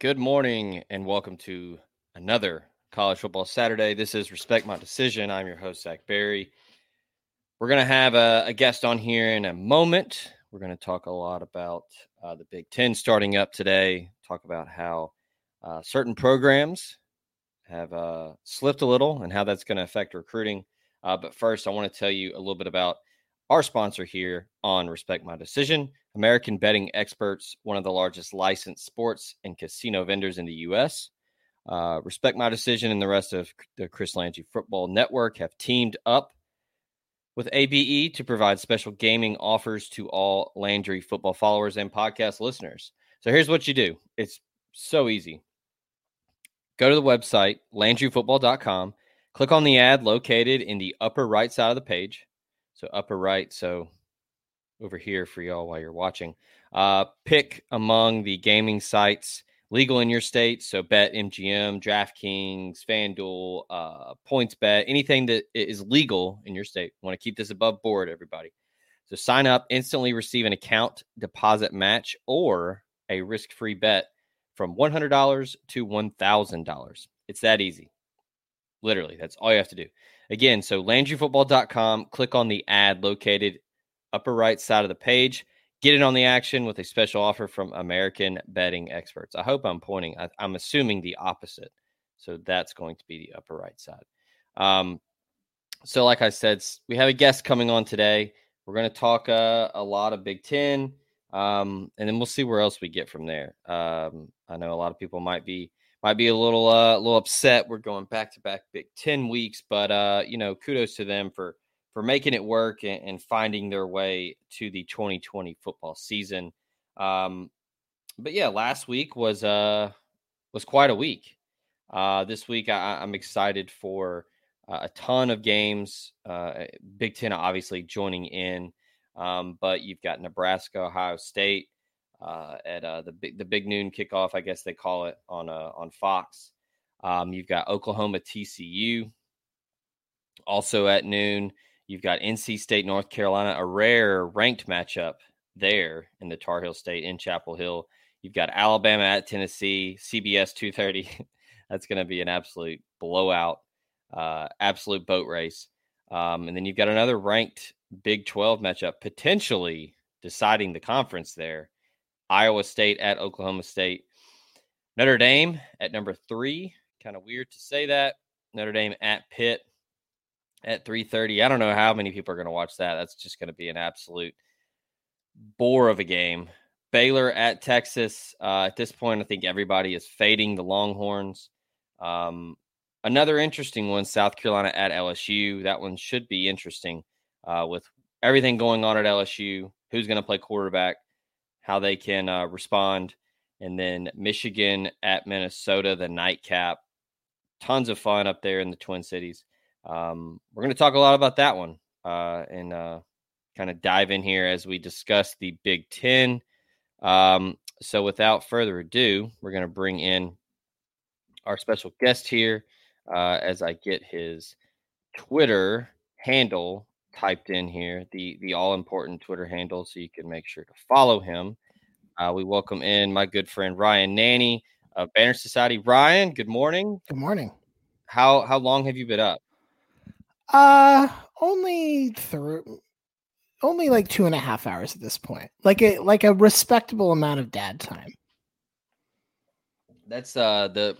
Good morning and welcome to another College Football Saturday. This is Respect My Decision. I'm your host, Zach Barry. We're going to have a, a, guest on here in a moment. We're going to talk a lot about uh, the Big Ten starting up today, talk about how uh, certain programs have uh, slipped a little and how that's going to affect recruiting. Uh, but first, I want to tell you a little bit about our sponsor here on Respect My Decision American Betting Experts, one of the largest licensed sports and casino vendors in the U.S. Uh, Respect My Decision and the rest of the Chris Landry Football Network have teamed up with ABE to provide special gaming offers to all Landry football followers and podcast listeners. So here's what you do it's so easy. Go to the website, LandryFootball.com, click on the ad located in the upper right side of the page. So, upper right. So, over here for y'all while you're watching. Uh, pick among the gaming sites legal in your state. So, Bet MGM, DraftKings, FanDuel, uh, PointsBet, anything that is legal in your state. Want to keep this above board, everybody. So, sign up, instantly receive an account deposit match or a risk free bet from $100 to $1,000. It's that easy. Literally, that's all you have to do. Again, so LandryFootball.com, click on the ad located upper right side of the page. Get in on the action with a special offer from American betting experts. I hope I'm pointing, I, am assuming the opposite. So that's going to be the upper right side. Um, so, like I said, we have a guest coming on today. We're going to talk uh, a lot of Big Ten, um, and then we'll see where else we get from there. Um, I know a lot of people might be might be a little uh, a little upset. We're going back to back Big Ten weeks, but uh, you know, kudos to them for for making it work and, and finding their way to the 2020 football season. Um, but yeah, last week was uh was quite a week. Uh, this week I, am excited for uh, a ton of games. Uh, Big Ten obviously joining in, um, but you've got Nebraska, Ohio State uh, at uh, the big the big noon kickoff, I guess they call it on uh, on Fox. Um, you've got Oklahoma TCU also at noon. You've got NC State North Carolina, a rare ranked matchup there in the Tar Heel State in Chapel Hill. You've got Alabama at Tennessee, CBS 230. That's going to be an absolute blowout, uh, absolute boat race. Um, and then you've got another ranked Big 12 matchup, potentially deciding the conference there Iowa State at Oklahoma State. Notre Dame at number three. Kind of weird to say that. Notre Dame at Pitt at 3:30. I don't know how many people are going to watch that. That's just going to be an absolute bore of a game. Baylor at Texas. Uh, at this point, I think everybody is fading the Longhorns. Um, another interesting one: South Carolina at LSU. That one should be interesting uh, with everything going on at LSU. Who's going to play quarterback? how they can uh, respond. And then Michigan at Minnesota, the nightcap. Tons of fun up there in the Twin Cities. Um, we're going to talk a lot about that one uh, and uh, kind of dive in here as we discuss the Big Ten. Um, so, without further ado, we're going to bring in our special guest here uh, as I get his Twitter handle typed in here, the the all important Twitter handle, so you can make sure to follow him. Uh, we welcome in my good friend Ryan Nanney of Banner Society. Ryan, good morning. Good morning. How how long have you been up? Uh, only through only like two and a half hours at this point. Like a like a respectable amount of dad time. That's uh the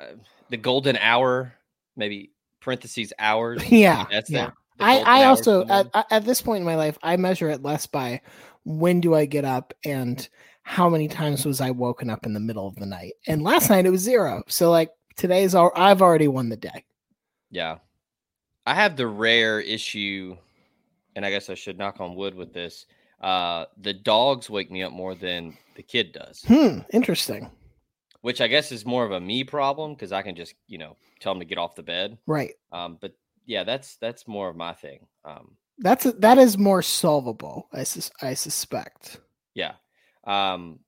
uh, the golden hour, maybe parentheses hours. Yeah, That's yeah. the, the I, I also at, at this point in my life, I measure it less by when do I get up and how many times was I woken up in the middle of the night. And last night it was zero. So like today's all I've already won the day. Yeah. I have the rare issue, and I guess I should knock on wood with this. Uh, the dogs wake me up more than the kid does, Hmm, interesting. which I guess is more of a me problem because I can just, you know, tell them to get off the bed. Right. Um, but yeah, that's that's more of my thing. Um, That's that is more solvable, I sus- I suspect. yeah. Um,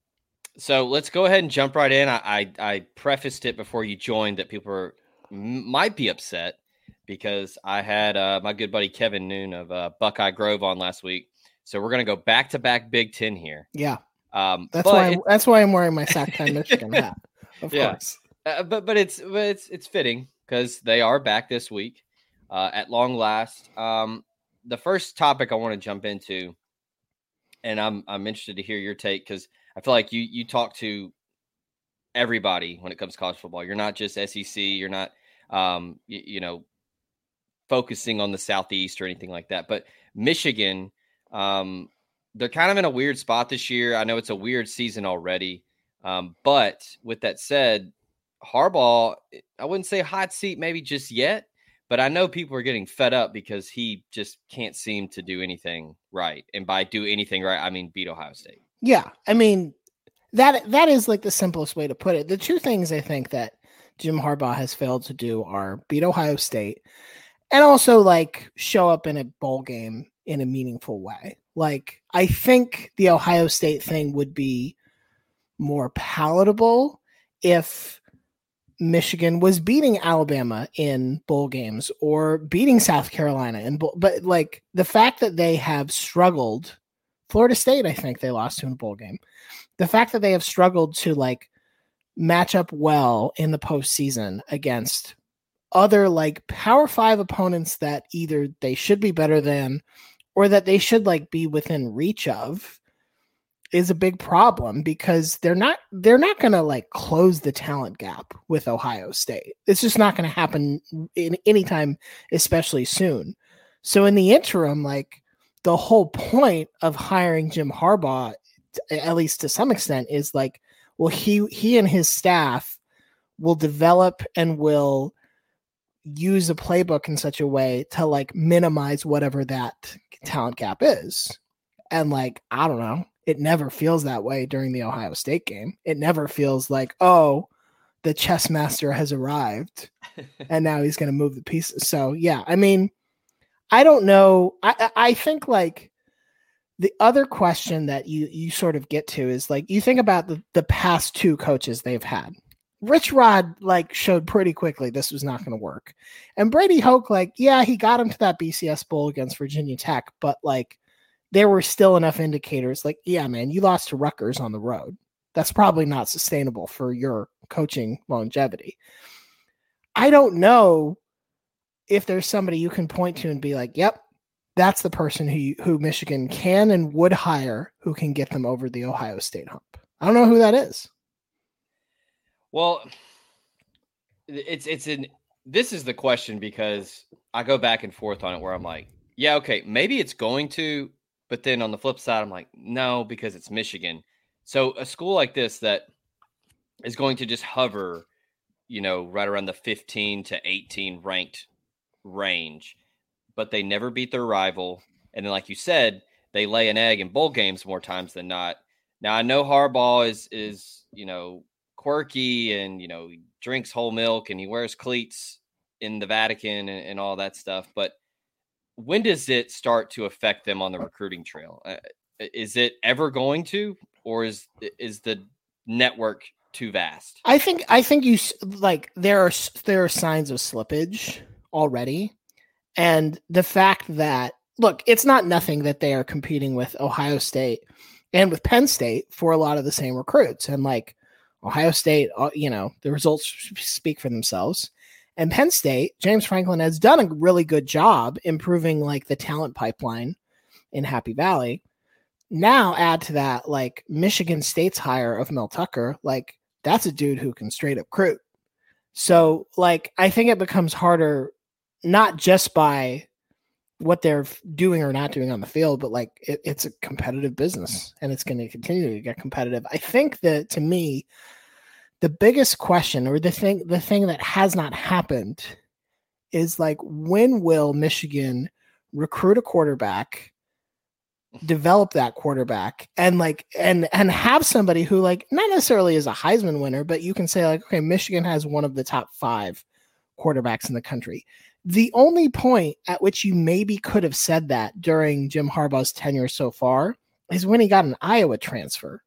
so let's go ahead and jump right in. I I, I prefaced it before you joined that people are, m- might be upset because I had uh, my good buddy Kevin Noon of uh, Buckeye Grove on last week. So we're gonna go back to back Big Ten here. Yeah. Um, That's why I'm, that's why I'm wearing my Sac Time Michigan hat. Of Yeah. course. uh, but but it's but it's it's fitting because they are back this week uh, at long last. Um, the first topic I want to jump into, and I'm I'm interested to hear your take because I feel like you you talk to everybody when it comes to college football. You're not just SEC. You're not um, you, you know focusing on the southeast or anything like that. But Michigan, um, they're kind of in a weird spot this year. I know it's a weird season already. Um, but with that said, Harbaugh, I wouldn't say hot seat maybe just yet, but I know people are getting fed up because he just can't seem to do anything right. And by do anything right, I mean beat Ohio State. Yeah, I mean that that is like the simplest way to put it. The two things I think that Jim Harbaugh has failed to do are beat Ohio State and also like show up in a bowl game in a meaningful way. Like I think the Ohio State thing would be more palatable if Michigan was beating Alabama in bowl games or beating South Carolina in bowl, but like the fact that they have struggled Florida State, I think they lost to in a bowl game. The fact that they have struggled to like match up well in the postseason against other like power five opponents that either they should be better than or that they should like be within reach of is a big problem because they're not they're not going to like close the talent gap with Ohio State. It's just not going to happen in anytime especially soon. So in the interim like the whole point of hiring Jim Harbaugh at least to some extent is like well he he and his staff will develop and will use a playbook in such a way to like minimize whatever that talent gap is. And like, I don't know, it never feels that way during the Ohio State game. It never feels like, oh, the chess master has arrived and now he's going to move the pieces. So, yeah, I mean, I don't know. I I think like the other question that you you sort of get to is like you think about the the past two coaches they've had. Rich Rod like showed pretty quickly this was not going to work. And Brady Hoke like yeah, he got him to that BCS bowl against Virginia Tech, but like there were still enough indicators like yeah, man, you lost to Rutgers on the road. That's probably not sustainable for your coaching longevity. I don't know if there's somebody you can point to and be like, "Yep, that's the person who who Michigan can and would hire who can get them over the Ohio State hump." I don't know who that is. Well, it's it's an this is the question because I go back and forth on it where I'm like, yeah, okay, maybe it's going to, but then on the flip side, I'm like, no, because it's Michigan. So a school like this that is going to just hover, you know, right around the 15 to 18 ranked range, but they never beat their rival. And then, like you said, they lay an egg in bowl games more times than not. Now I know Harbaugh is is you know quirky and you know he drinks whole milk and he wears cleats in the Vatican and, and all that stuff, but when does it start to affect them on the recruiting trail? Uh, is it ever going to, or is is the network too vast? I think I think you like there are there are signs of slippage already, and the fact that look, it's not nothing that they are competing with Ohio State and with Penn State for a lot of the same recruits, and like Ohio State, uh, you know, the results speak for themselves. And Penn State, James Franklin has done a really good job improving like the talent pipeline in Happy Valley. Now add to that like Michigan State's hire of Mel Tucker, like that's a dude who can straight up recruit. So like I think it becomes harder not just by what they're doing or not doing on the field, but like it, it's a competitive business and it's going to continue to get competitive. I think that to me, the biggest question or the thing the thing that has not happened is like when will Michigan recruit a quarterback mm-hmm. develop that quarterback and like and and have somebody who like not necessarily is a Heisman winner but you can say like okay Michigan has one of the top 5 quarterbacks in the country the only point at which you maybe could have said that during Jim Harbaugh's tenure so far is when he got an Iowa transfer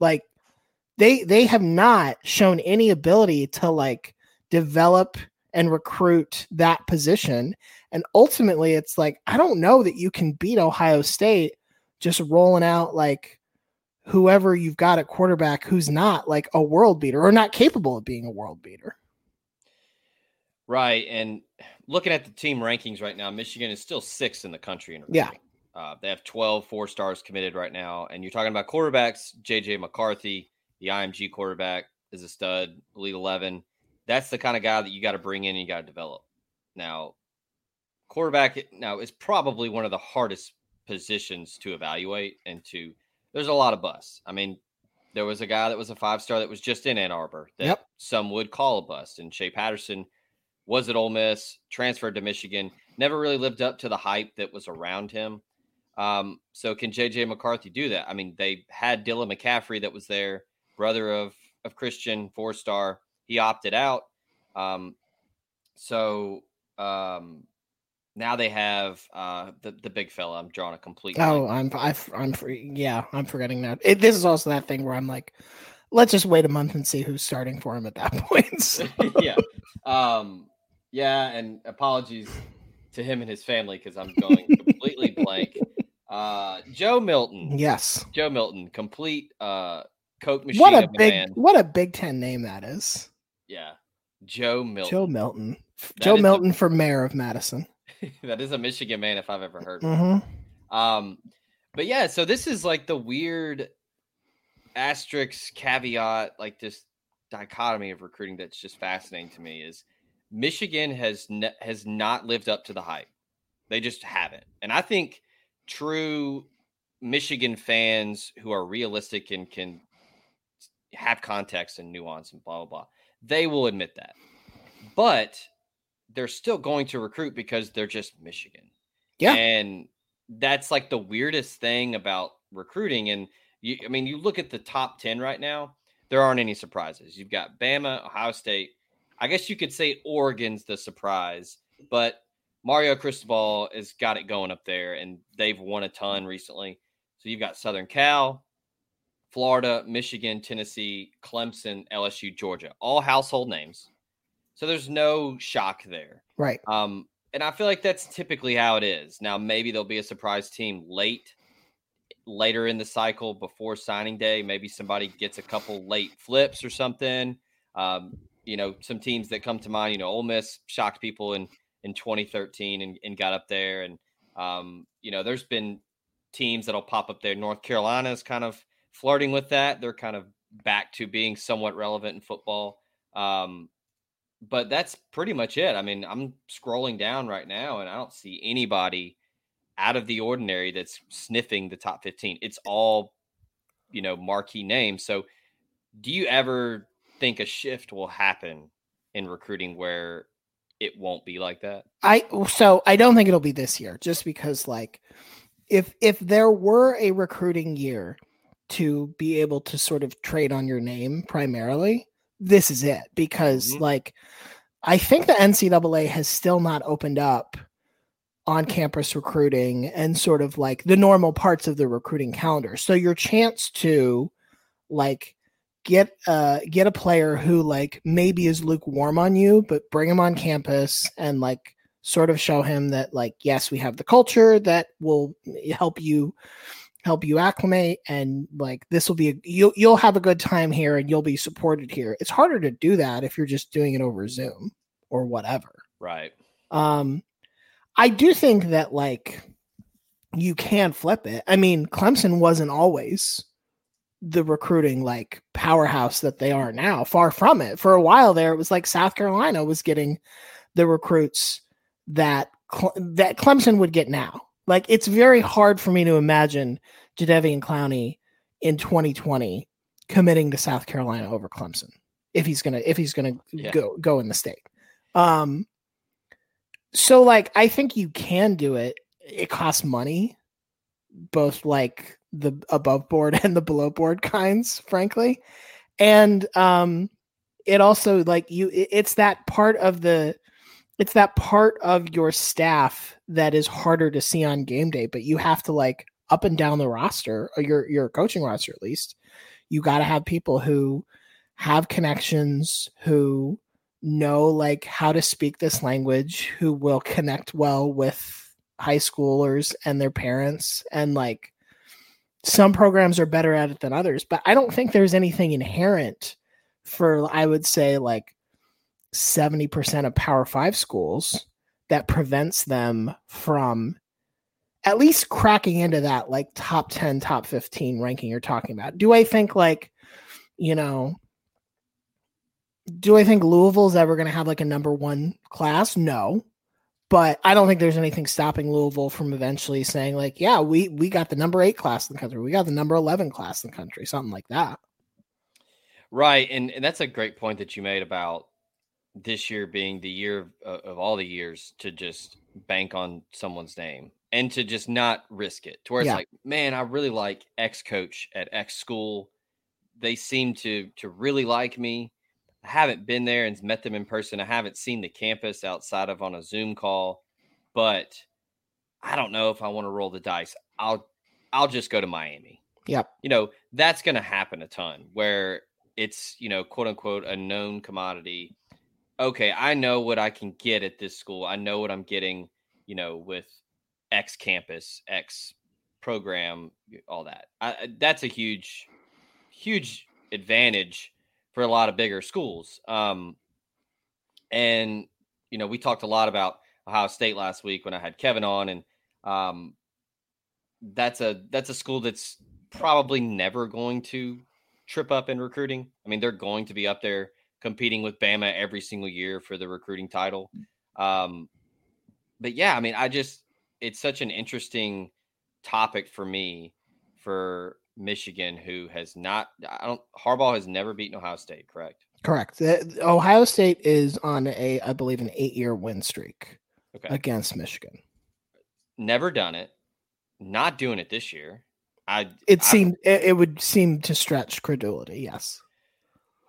like they they have not shown any ability to like develop and recruit that position and ultimately it's like I don't know that you can beat Ohio State just rolling out like whoever you've got at quarterback who's not like a world beater or not capable of being a world beater. Right. And looking at the team rankings right now, Michigan is still sixth in the country. In yeah. Uh, they have 12 four stars committed right now. And you're talking about quarterbacks, JJ McCarthy, the IMG quarterback is a stud, Elite 11. That's the kind of guy that you got to bring in and you got to develop. Now, quarterback now is probably one of the hardest positions to evaluate and to there's a lot of bust. I mean, there was a guy that was a five star that was just in Ann Arbor that yep. some would call a bust. And Shea Patterson was at Ole Miss, transferred to Michigan, never really lived up to the hype that was around him. Um, so can JJ McCarthy do that? I mean, they had Dylan McCaffrey that was there, brother of of Christian, four star. He opted out. Um, so um, now they have uh the, the big fella. I'm drawing a complete. Oh, I'm I, I'm yeah, I'm forgetting that. It, this is also that thing where I'm like, let's just wait a month and see who's starting for him at that point. So. yeah, um, yeah, and apologies to him and his family because I'm going completely blank. Uh, Joe Milton. Yes, Joe Milton, complete uh coke machine. What a big, a what a Big Ten name that is. Yeah, Joe Milton. Joe Milton. That Joe Milton a, for mayor of Madison. that is a Michigan man if I've ever heard. Mm-hmm. Um, but yeah, so this is like the weird asterisk caveat, like this dichotomy of recruiting that's just fascinating to me. Is Michigan has ne- has not lived up to the hype. They just haven't, and I think true Michigan fans who are realistic and can have context and nuance and blah blah blah, they will admit that. But they're still going to recruit because they're just Michigan. Yeah. And that's like the weirdest thing about recruiting. And you, I mean, you look at the top 10 right now, there aren't any surprises. You've got Bama, Ohio State. I guess you could say Oregon's the surprise, but Mario Cristobal has got it going up there and they've won a ton recently. So you've got Southern Cal, Florida, Michigan, Tennessee, Clemson, LSU, Georgia, all household names. So there's no shock there. Right. Um, and I feel like that's typically how it is. Now, maybe there'll be a surprise team late, later in the cycle before signing day. Maybe somebody gets a couple late flips or something. Um, you know, some teams that come to mind, you know, Ole Miss shocked people in, in 2013 and, and got up there. And, um, you know, there's been teams that'll pop up there. North Carolina is kind of flirting with that. They're kind of back to being somewhat relevant in football. Um, but that's pretty much it. I mean, I'm scrolling down right now and I don't see anybody out of the ordinary that's sniffing the top 15. It's all, you know, marquee names. So, do you ever think a shift will happen in recruiting where it won't be like that? I so I don't think it'll be this year just because like if if there were a recruiting year to be able to sort of trade on your name primarily, this is it because mm-hmm. like I think the NCAA has still not opened up on campus recruiting and sort of like the normal parts of the recruiting calendar. So your chance to like get uh get a player who like maybe is lukewarm on you, but bring him on campus and like sort of show him that like yes, we have the culture that will help you help you acclimate and like this will be a, you'll you'll have a good time here and you'll be supported here. It's harder to do that if you're just doing it over Zoom or whatever. Right. Um I do think that like you can flip it. I mean, Clemson wasn't always the recruiting like powerhouse that they are now. Far from it. For a while there, it was like South Carolina was getting the recruits that that Clemson would get now. Like it's very hard for me to imagine Jadeveon Clowney in 2020 committing to South Carolina over Clemson if he's gonna if he's gonna yeah. go go in the state. Um, so like I think you can do it. It costs money, both like the above board and the below board kinds, frankly. And um it also like you it's that part of the it's that part of your staff that is harder to see on game day, but you have to like up and down the roster or your your coaching roster at least. You got to have people who have connections, who know like how to speak this language, who will connect well with high schoolers and their parents and like some programs are better at it than others, but I don't think there's anything inherent for I would say like 70% of Power 5 schools that prevents them from at least cracking into that like top 10 top 15 ranking you're talking about. Do I think like you know do I think Louisville's ever going to have like a number 1 class? No. But I don't think there's anything stopping Louisville from eventually saying like, yeah, we we got the number 8 class in the country. We got the number 11 class in the country, something like that. Right, and, and that's a great point that you made about this year being the year of, uh, of all the years to just bank on someone's name and to just not risk it. To where it's yeah. like, man, I really like X coach at X school. They seem to to really like me. I haven't been there and met them in person. I haven't seen the campus outside of on a Zoom call, but I don't know if I want to roll the dice. I'll I'll just go to Miami. Yep. You know, that's going to happen a ton where it's, you know, quote unquote a known commodity. Okay, I know what I can get at this school. I know what I'm getting, you know, with X campus, X program, all that. I, that's a huge huge advantage for a lot of bigger schools. Um, and you know, we talked a lot about Ohio State last week when I had Kevin on, and um, that's a that's a school that's probably never going to trip up in recruiting. I mean, they're going to be up there competing with Bama every single year for the recruiting title. Um, but yeah, I mean, I just it's such an interesting topic for me for Michigan, who has not, I don't, Harbaugh has never beaten Ohio State, correct? Correct. Ohio State is on a, I believe, an eight year win streak okay. against Michigan. Never done it. Not doing it this year. I. It seemed it, it would seem to stretch credulity. Yes.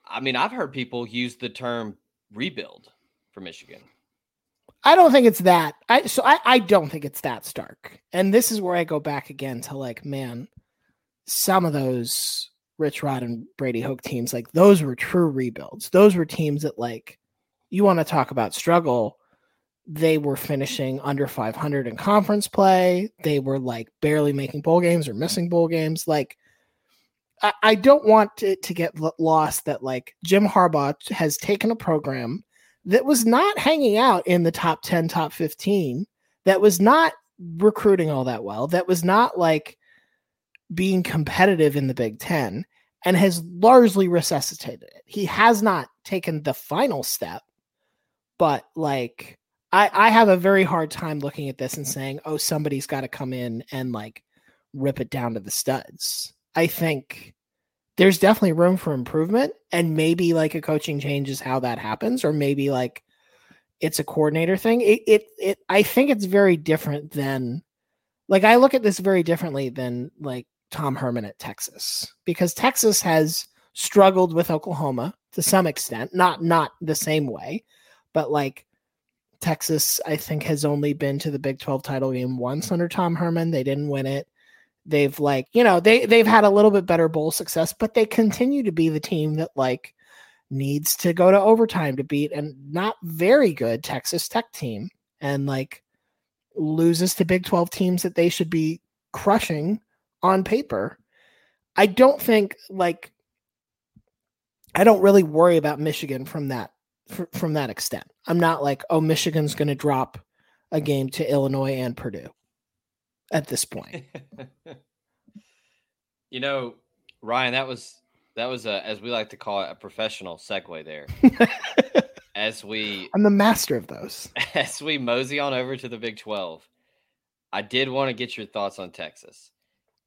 I mean, I've heard people use the term rebuild for Michigan. I don't think it's that. I so I, I don't think it's that stark. And this is where I go back again to like, man, some of those Rich Rod and Brady Hoke teams, like those were true rebuilds. Those were teams that like you want to talk about struggle. They were finishing under 500 in conference play. They were like barely making bowl games or missing bowl games. Like, I, I don't want it to get lost that like Jim Harbaugh has taken a program that was not hanging out in the top 10, top 15, that was not recruiting all that well, that was not like being competitive in the Big Ten and has largely resuscitated it. He has not taken the final step, but like I, I have a very hard time looking at this and saying, oh, somebody's got to come in and like rip it down to the studs. I think there's definitely room for improvement, and maybe like a coaching change is how that happens, or maybe like it's a coordinator thing. It it, it I think it's very different than like I look at this very differently than like Tom Herman at Texas because Texas has struggled with Oklahoma to some extent, not not the same way, but like Texas, I think has only been to the Big 12 title game once under Tom Herman. They didn't win it. They've like, you know, they they've had a little bit better bowl success, but they continue to be the team that like needs to go to overtime to beat and not very good Texas Tech team and like loses to Big 12 teams that they should be crushing on paper. I don't think like I don't really worry about Michigan from that from that extent. I'm not like, oh, Michigan's going to drop a game to Illinois and Purdue. at this point. you know, Ryan, that was that was a as we like to call it a professional segue there. as we I'm the master of those. As we mosey on over to the Big 12, I did want to get your thoughts on Texas.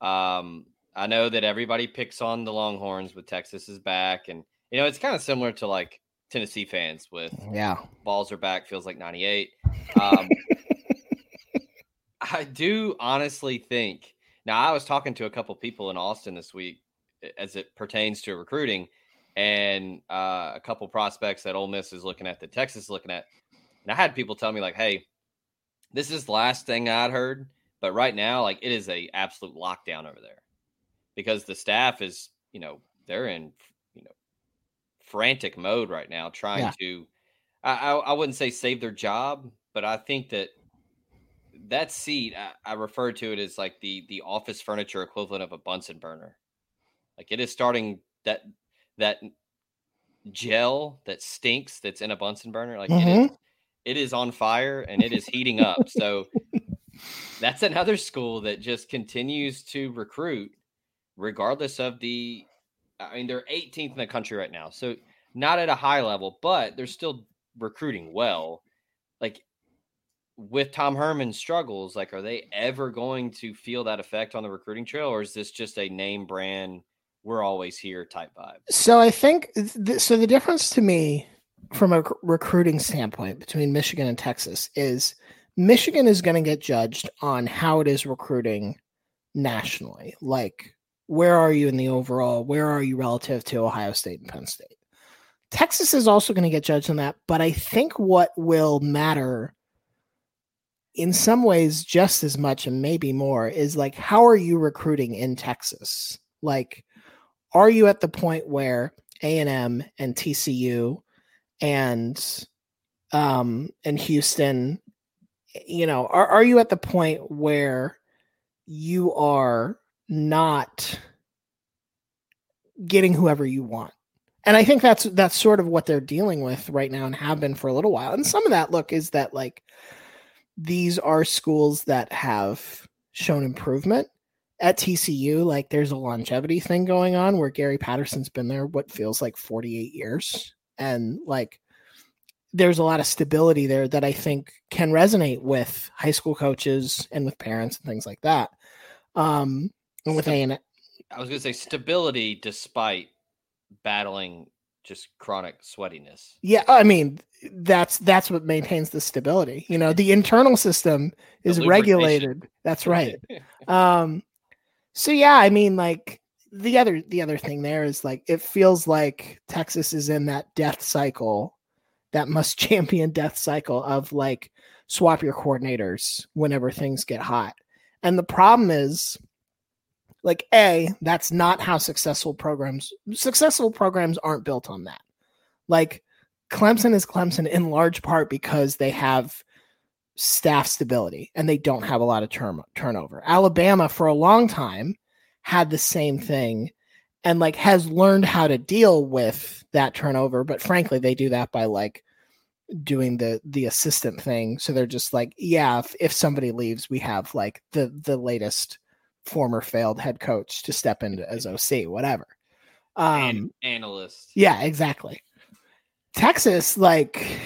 Um, I know that everybody picks on the Longhorns with Texas is back, and you know it's kind of similar to like Tennessee fans with yeah Vols are back feels like 98. Um, I do honestly think now I was talking to a couple people in Austin this week as it pertains to recruiting and uh, a couple prospects that Ole Miss is looking at that Texas is looking at. And I had people tell me like, "Hey, this is the last thing I'd heard, but right now, like, it is a absolute lockdown over there because the staff is, you know, they're in, you know, frantic mode right now, trying yeah. to. I, I, I wouldn't say save their job, but I think that that seat I, I refer to it as like the the office furniture equivalent of a Bunsen burner. Like it is starting that that gel that stinks that's in a Bunsen burner. Like mm-hmm. it, is, it is on fire and it is heating up. So that's another school that just continues to recruit regardless of the I mean they're 18th in the country right now. So not at a high level, but they're still recruiting well. Like with Tom Herman's struggles, like are they ever going to feel that effect on the recruiting trail or is this just a name brand we're always here type vibe. So I think th- so. The difference to me from a recruiting standpoint between Michigan and Texas is Michigan is going to get judged on how it is recruiting nationally. Like, where are you in the overall? Where are you relative to Ohio State and Penn State? Texas is also going to get judged on that, but I think what will matter in some ways just as much and maybe more is like how are you recruiting in Texas? Like are you at the point where A&M and TCU and um and Houston you know are are you at the point where you are not getting whoever you want? And i think that's that's sort of what they're dealing with right now and have been for a little while. And some of that look is that like these are schools that have shown improvement. At TCU, like there's a longevity thing going on where Gary Patterson's been there what feels like 48 years. And like there's a lot of stability there that I think can resonate with high school coaches and with parents and things like that. Um and with A I was gonna say stability despite battling just chronic sweatiness. Yeah, I mean that's that's what maintains the stability. You know, the internal system is regulated. That's right. um so yeah, I mean, like the other the other thing there is like it feels like Texas is in that death cycle, that must champion death cycle of like swap your coordinators whenever things get hot. And the problem is like a that's not how successful programs successful programs aren't built on that. Like Clemson is Clemson in large part because they have staff stability and they don't have a lot of term turnover. Alabama for a long time had the same thing and like has learned how to deal with that turnover, but frankly they do that by like doing the the assistant thing. So they're just like, yeah, if, if somebody leaves, we have like the the latest former failed head coach to step into as OC, whatever. Um An- analyst. Yeah, exactly. Texas, like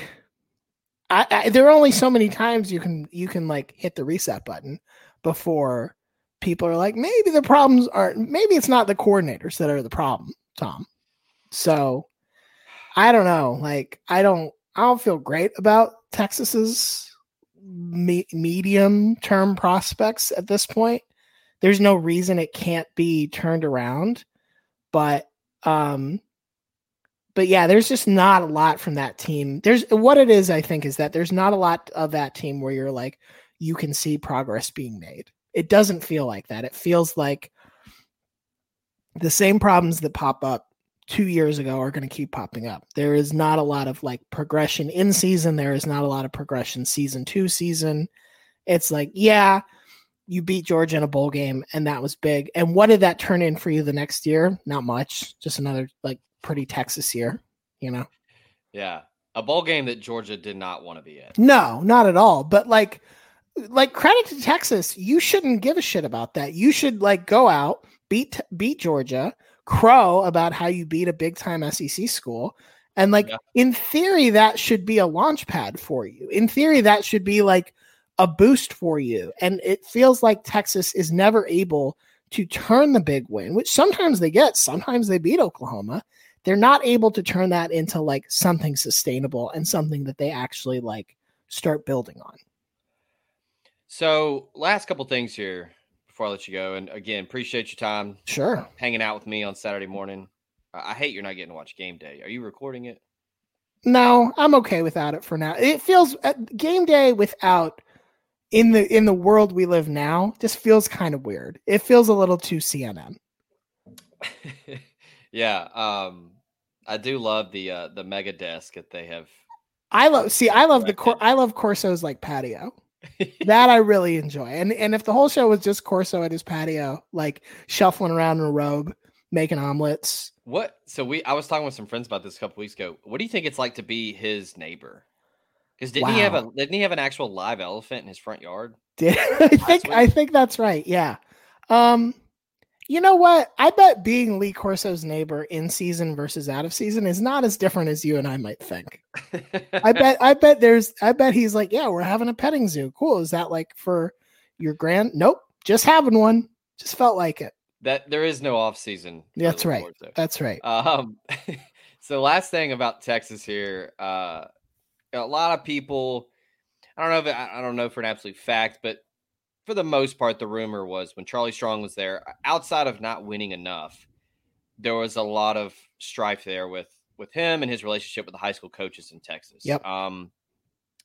I, I, there are only so many times you can you can like hit the reset button before people are like maybe the problems aren't, maybe it's not the coordinators that are the problem tom so i don't know like i don't i don't feel great about texas's me- medium term prospects at this point there's no reason it can't be turned around but um but yeah, there's just not a lot from that team. There's what it is, I think, is that there's not a lot of that team where you're like, you can see progress being made. It doesn't feel like that. It feels like the same problems that pop up two years ago are going to keep popping up. There is not a lot of like progression in season. There is not a lot of progression season two season. It's like, yeah, you beat Georgia in a bowl game and that was big. And what did that turn in for you the next year? Not much. Just another like pretty Texas year, you know? Yeah. A bowl game that Georgia did not want to be in. No, not at all. But like like credit to Texas. You shouldn't give a shit about that. You should like go out, beat beat Georgia, crow about how you beat a big time SEC school. And like Yeah. in theory, that should be a launch pad for you. In theory, that should be like a boost for you. And it feels like Texas is never able to turn the big win, which sometimes they get, sometimes they beat Oklahoma. They're not able to turn that into like something sustainable and something that they actually like start building on. So, last couple things here before I let you go. And again, appreciate your time Sure. hanging out with me on Saturday morning. I hate you're not getting to watch game day. Are you recording it? No, I'm okay without it for now. It feels uh, game day without in the in the world we live now just feels kind of weird. It feels a little too CNN. yeah. Um, I do love the uh, the mega desk that they have. I love see I love the cor- I love Corso's like patio. That I really enjoy. And and if the whole show was just Corso at his patio, like shuffling around in a robe, making omelets. What? So we, I was talking with some friends about this a couple weeks ago. What do you think it's like to be his neighbor? Because didn't he have a didn't he have an actual live elephant in his front yard? Did I think. I think that's right. Yeah. Um you know what? I bet being Lee Corso's neighbor in season versus out of season is not as different as you and I might think. I bet I bet there's I bet he's like, yeah, we're having a petting zoo. Cool. Is that like for your grand? Nope. Just having one. Just felt like it. that there is no off season. That's right. Corso. That's right. Um, so last thing about Texas here, uh, a lot of people, I don't know if I I don't know for an absolute fact, but for the most part, the rumor was when Charlie Strong was there, outside of not winning enough, there was a lot of strife there with with him and his relationship with the high school coaches in Texas. Yep. Um,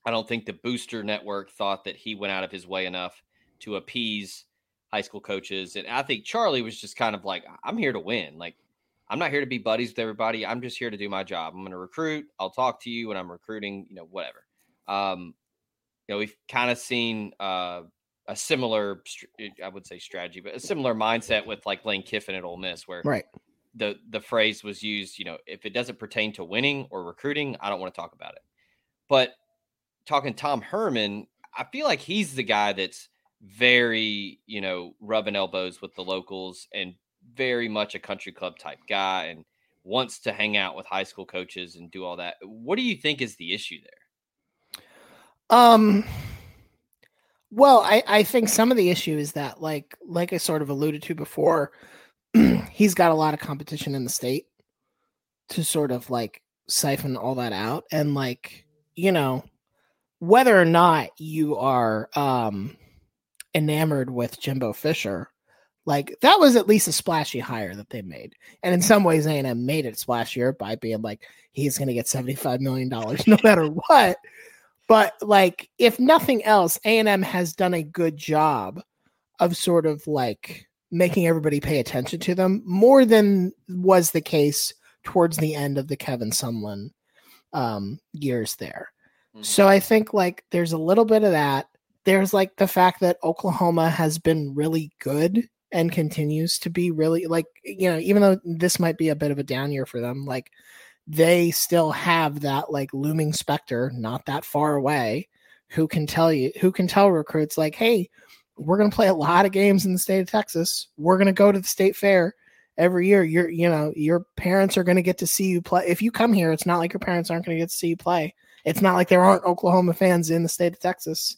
I don't think the Booster Network thought that he went out of his way enough to appease high school coaches, and I think Charlie was just kind of like, "I'm here to win. Like, I'm not here to be buddies with everybody. I'm just here to do my job. I'm going to recruit. I'll talk to you when I'm recruiting. You know, whatever." Um, you know, we've kind of seen uh, a similar, I would say, strategy, but a similar mindset with like Lane Kiffin at Ole Miss, where Right. the the phrase was used, you know, if it doesn't pertain to winning or recruiting, I don't want to talk about it. But talking Tom Herman, I feel like he's the guy that's very, you know, rubbing elbows with the locals and very much a country club type guy and wants to hang out with high school coaches and do all that. What do you think is the issue there? Um well, I, I think some of the issue is that like like I sort of alluded to before, he's got a lot of competition in the state to sort of like siphon all that out and like, you know, whether or not you are um enamored with Jimbo Fisher, like that was at least a splashy hire that they made. And in some ways A&M made it splashier by being like he's going to get 75 million dollars no matter what but like if nothing else a&m has done a good job of sort of like making everybody pay attention to them more than was the case towards the end of the kevin sumlin um, years there Mhm. so i think like there's a little bit of that there's like the fact that oklahoma has been really good and continues to be really like you know even though this might be a bit of a down year for them like they still have that like looming specter not that far away who can tell you who can tell recruits like hey we're going to play a lot of games in the state of texas. We're going to go to the state fair every year. You're you know your parents are going to get to see you play. If you come here it's not like your parents aren't going to get to see you play. It's not like there aren't oklahoma fans in the state of texas.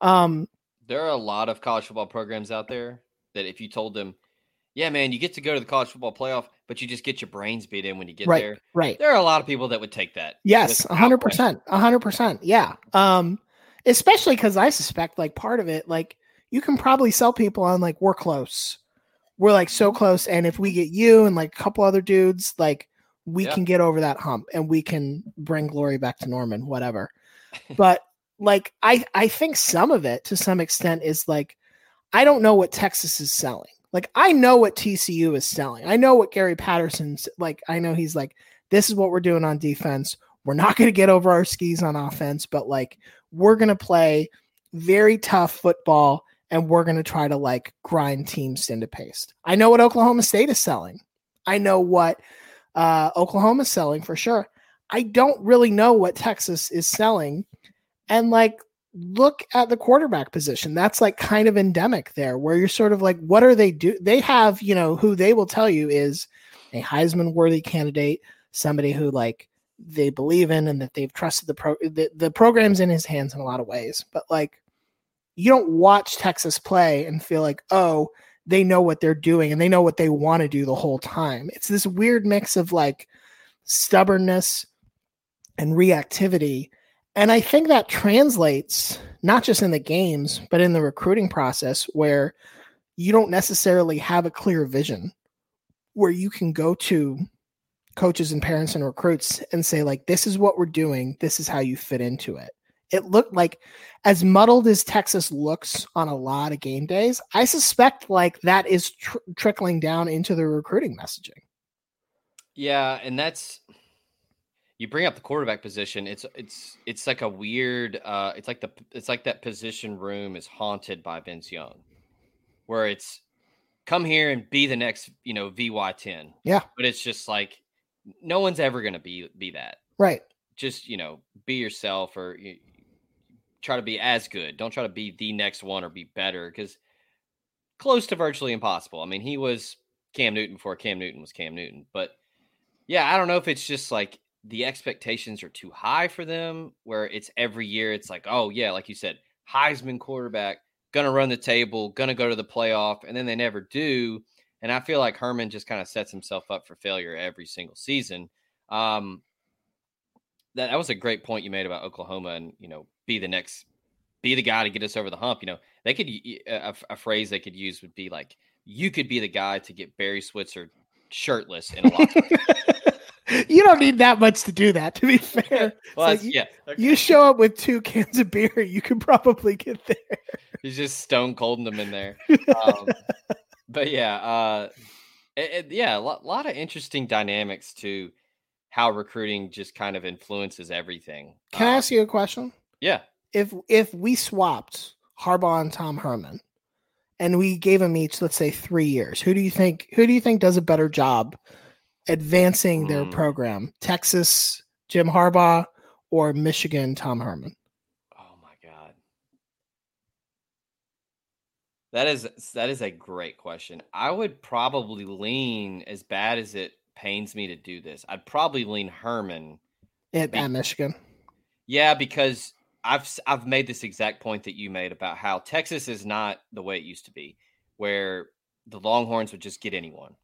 Um There are a lot of college football programs out there that if you told them, yeah, man, you get to go to the college football playoff, but you just get your brains beat in when you get right there. right There are a lot of people that would take that. Yes, a hundred percent, a hundred percent. Yeah. Um, especially because I suspect like part of it, like you can probably sell people on like we're close, we're like so close, and if we get you and like a couple other dudes, like we Yeah. can get over that hump and we can bring glory back to Norman, whatever. but like I, I think some of it to some extent is like I don't know what Texas is selling. Like I know what TCU is selling. I know what Gary Patterson's like. I know he's like, this is what we're doing on defense. We're not going to get over our skis on offense, but like we're going to play very tough football and we're going to try to like grind teams into paste. I know what Oklahoma State is selling. I know what uh, Oklahoma's selling for sure. I don't really know what Texas is selling. And like look at the quarterback position. That's like kind of endemic there, where you're sort of like, what are they do? They have, you know, who they will tell you is a Heisman worthy candidate, somebody who like they believe in and that they've trusted the pro the, the program's in his hands in a lot of ways. But like you don't watch Texas play and feel like, oh, they know what they're doing and they know what they want to do the whole time. It's this weird mix of like stubbornness and reactivity. And I think that translates not just in the games, but in the recruiting process where you don't necessarily have a clear vision where you can go to coaches and parents and recruits and say like this is what we're doing. This is how you fit into it. It looked like as muddled as texas looks on a lot of game days i suspect like that is tr- trickling down into the recruiting messaging. Yeah and that's you bring up the quarterback position it's it's it's like a weird uh it's like the it's like that position room is haunted by vince young where it's come here and be the next you know vy10 yeah but it's just like no one's ever going to be be that. Right. Just you know, be yourself or you, try to be as good. Don't try to be the next one or be better because close to virtually impossible. I mean, he was Cam Newton before Cam Newton was Cam Newton, but yeah, I don't know if it's just like the expectations are too high for them, where it's every year it's like, oh yeah, like you said, Heisman quarterback, gonna run the table, gonna go to the playoff, and then they never do. And I feel like Herman just kind of sets himself up for failure every single season. Um, that, that was a great point you made about Oklahoma and, you know, be the next, be the guy to get us over the hump. You know, they could, a, a phrase they could use would be like, you could be the guy to get Barry Switzer shirtless in a locker you don't need that much to do that, to be fair. well, like you, yeah. Okay. You show up with two cans of beer, you can probably get there. He's just stone colding them in there. Um, but yeah, uh, it, it, yeah, a lot, lot, of interesting dynamics to how recruiting just kind of influences everything. Can um, I ask you a question? Yeah. If if we swapped Harbaugh and Tom Herman, and we gave them each, let's say, three years, who do you think who do you think does a better job advancing their mm. program? Texas, Jim Harbaugh, or Michigan, Tom Herman? Oh my God. That is that is a great question. I would probably lean as bad as it pains me to do this. I'd probably lean Herman at, at Michigan. Yeah, because I've I've made this exact point that you made about how Texas is not the way it used to be, where the Longhorns would just get anyone.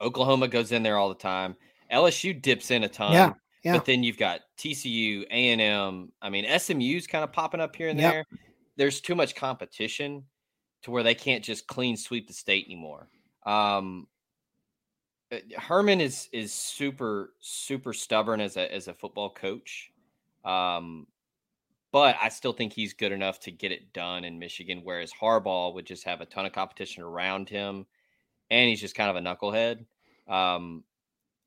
Oklahoma goes in there all the time. LSU dips in a ton. Yeah. Yeah. But then you've got TCU, A and M. I mean, SMU's kind of popping up here and yep. there. There's too much competition to where they can't just clean sweep the state anymore. Um, uh, Herman is is super super stubborn as a as a football coach, um, but I still think he's good enough to get it done in Michigan. Whereas Harbaugh would just have a ton of competition around him, and he's just kind of a knucklehead. Um,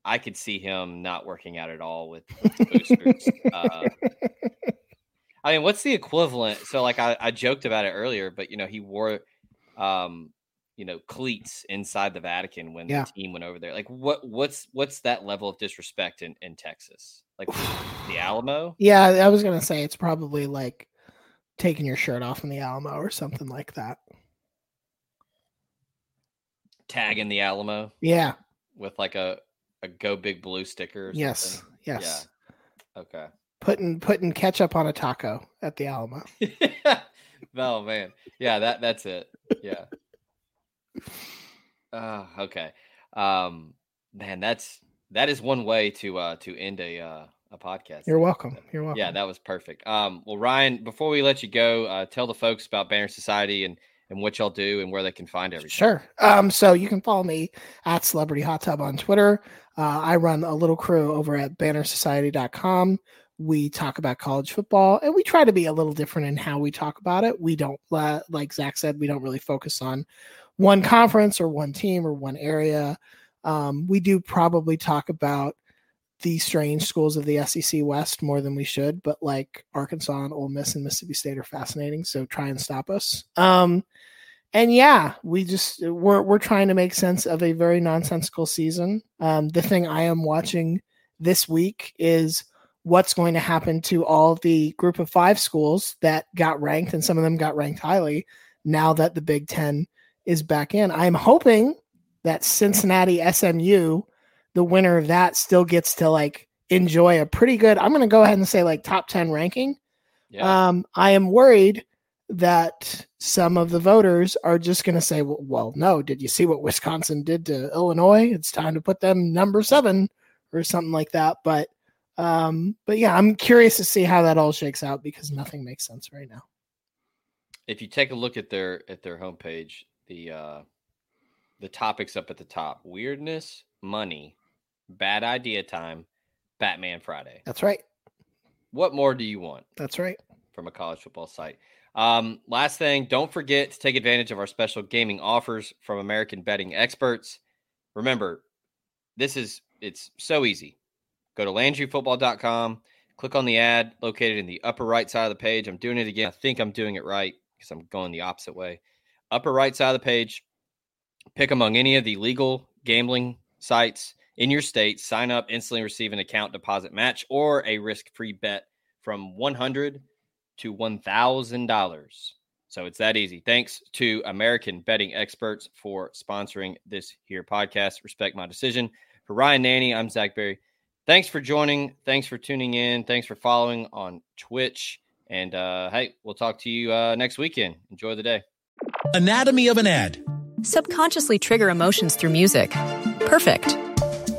I could see him not working out at all with, with boosters. uh, I mean, what's the equivalent? So, like, I, I joked about it earlier, but you know, he wore, um, you know, cleats inside the Vatican when yeah. the team went over there. Like, what what's what's that level of disrespect in in Texas? Like the Alamo? Yeah, I was gonna say it's probably like taking your shirt off in the Alamo or something like that. Tagging the Alamo? Yeah. With like a a go big blue sticker. yes. Something? Yes. Yeah. Okay putting putting ketchup on a taco at the Alamo. oh man, yeah that that's it. Yeah. Uh, okay. Um, man, that's that is one way to uh to end a uh a podcast. You're welcome. You're welcome. Yeah, that was perfect. Um, well, Ryan, before we let you go, uh, tell the folks about Banner Society and and what y'all do and where they can find everything. Sure. Um, so you can follow me at Celebrity Hot Tub on Twitter. Uh, I run a little crew over at bannersociety.com we talk about college football and we try to be a little different in how we talk about it. We don't, uh, like Zach said, we don't really focus on one conference or one team or one area. Um, we do probably talk about the strange schools of the SEC West more than we should, but like Arkansas and Ole Miss and Mississippi State are fascinating. So try and stop us. Um, and yeah, we just we're we're trying to make sense of a very nonsensical season. Um, the thing I am watching this week is what's going to happen to all the group of five schools that got ranked, and some of them got ranked highly now that the Big Ten is back in. I'm hoping that Cincinnati SMU, the winner of that, still gets to like enjoy a pretty good, I'm going to go ahead and say like top 10 ranking. Yeah. Um, I am worried that some of the voters are just going to say, well, well, no, did you see what Wisconsin did to Illinois? It's time to put them number seven or something like that. But, um, but yeah, I'm curious to see how that all shakes out because nothing makes sense right now. if you take a look at their at their homepage, the uh the topics up at the top: weirdness, money, bad idea time, Batman Friday. That's right. What more do you want That's right. from a college football site? Um, last thing, don't forget to take advantage of our special gaming offers from American Betting Experts. Remember, this is it's so easy. Go to LandryFootball.com, click on the ad located in the upper right side of the page. I'm doing it again. I think I'm doing it right because I'm going the opposite way. Upper right side of the page, pick among any of the legal gambling sites in your state. Sign up, instantly receive an account deposit match or a risk-free bet from 100 to $1,000. So it's that easy. Thanks to American Betting Experts for sponsoring this here podcast. Respect my decision. For Ryan Nanney, I'm Zach Berry. Thanks for joining. Thanks for tuning in. Thanks for following on Twitch. And uh, hey, we'll talk to you uh, next weekend. Enjoy the day. Anatomy of an ad. Subconsciously trigger emotions through music. Perfect.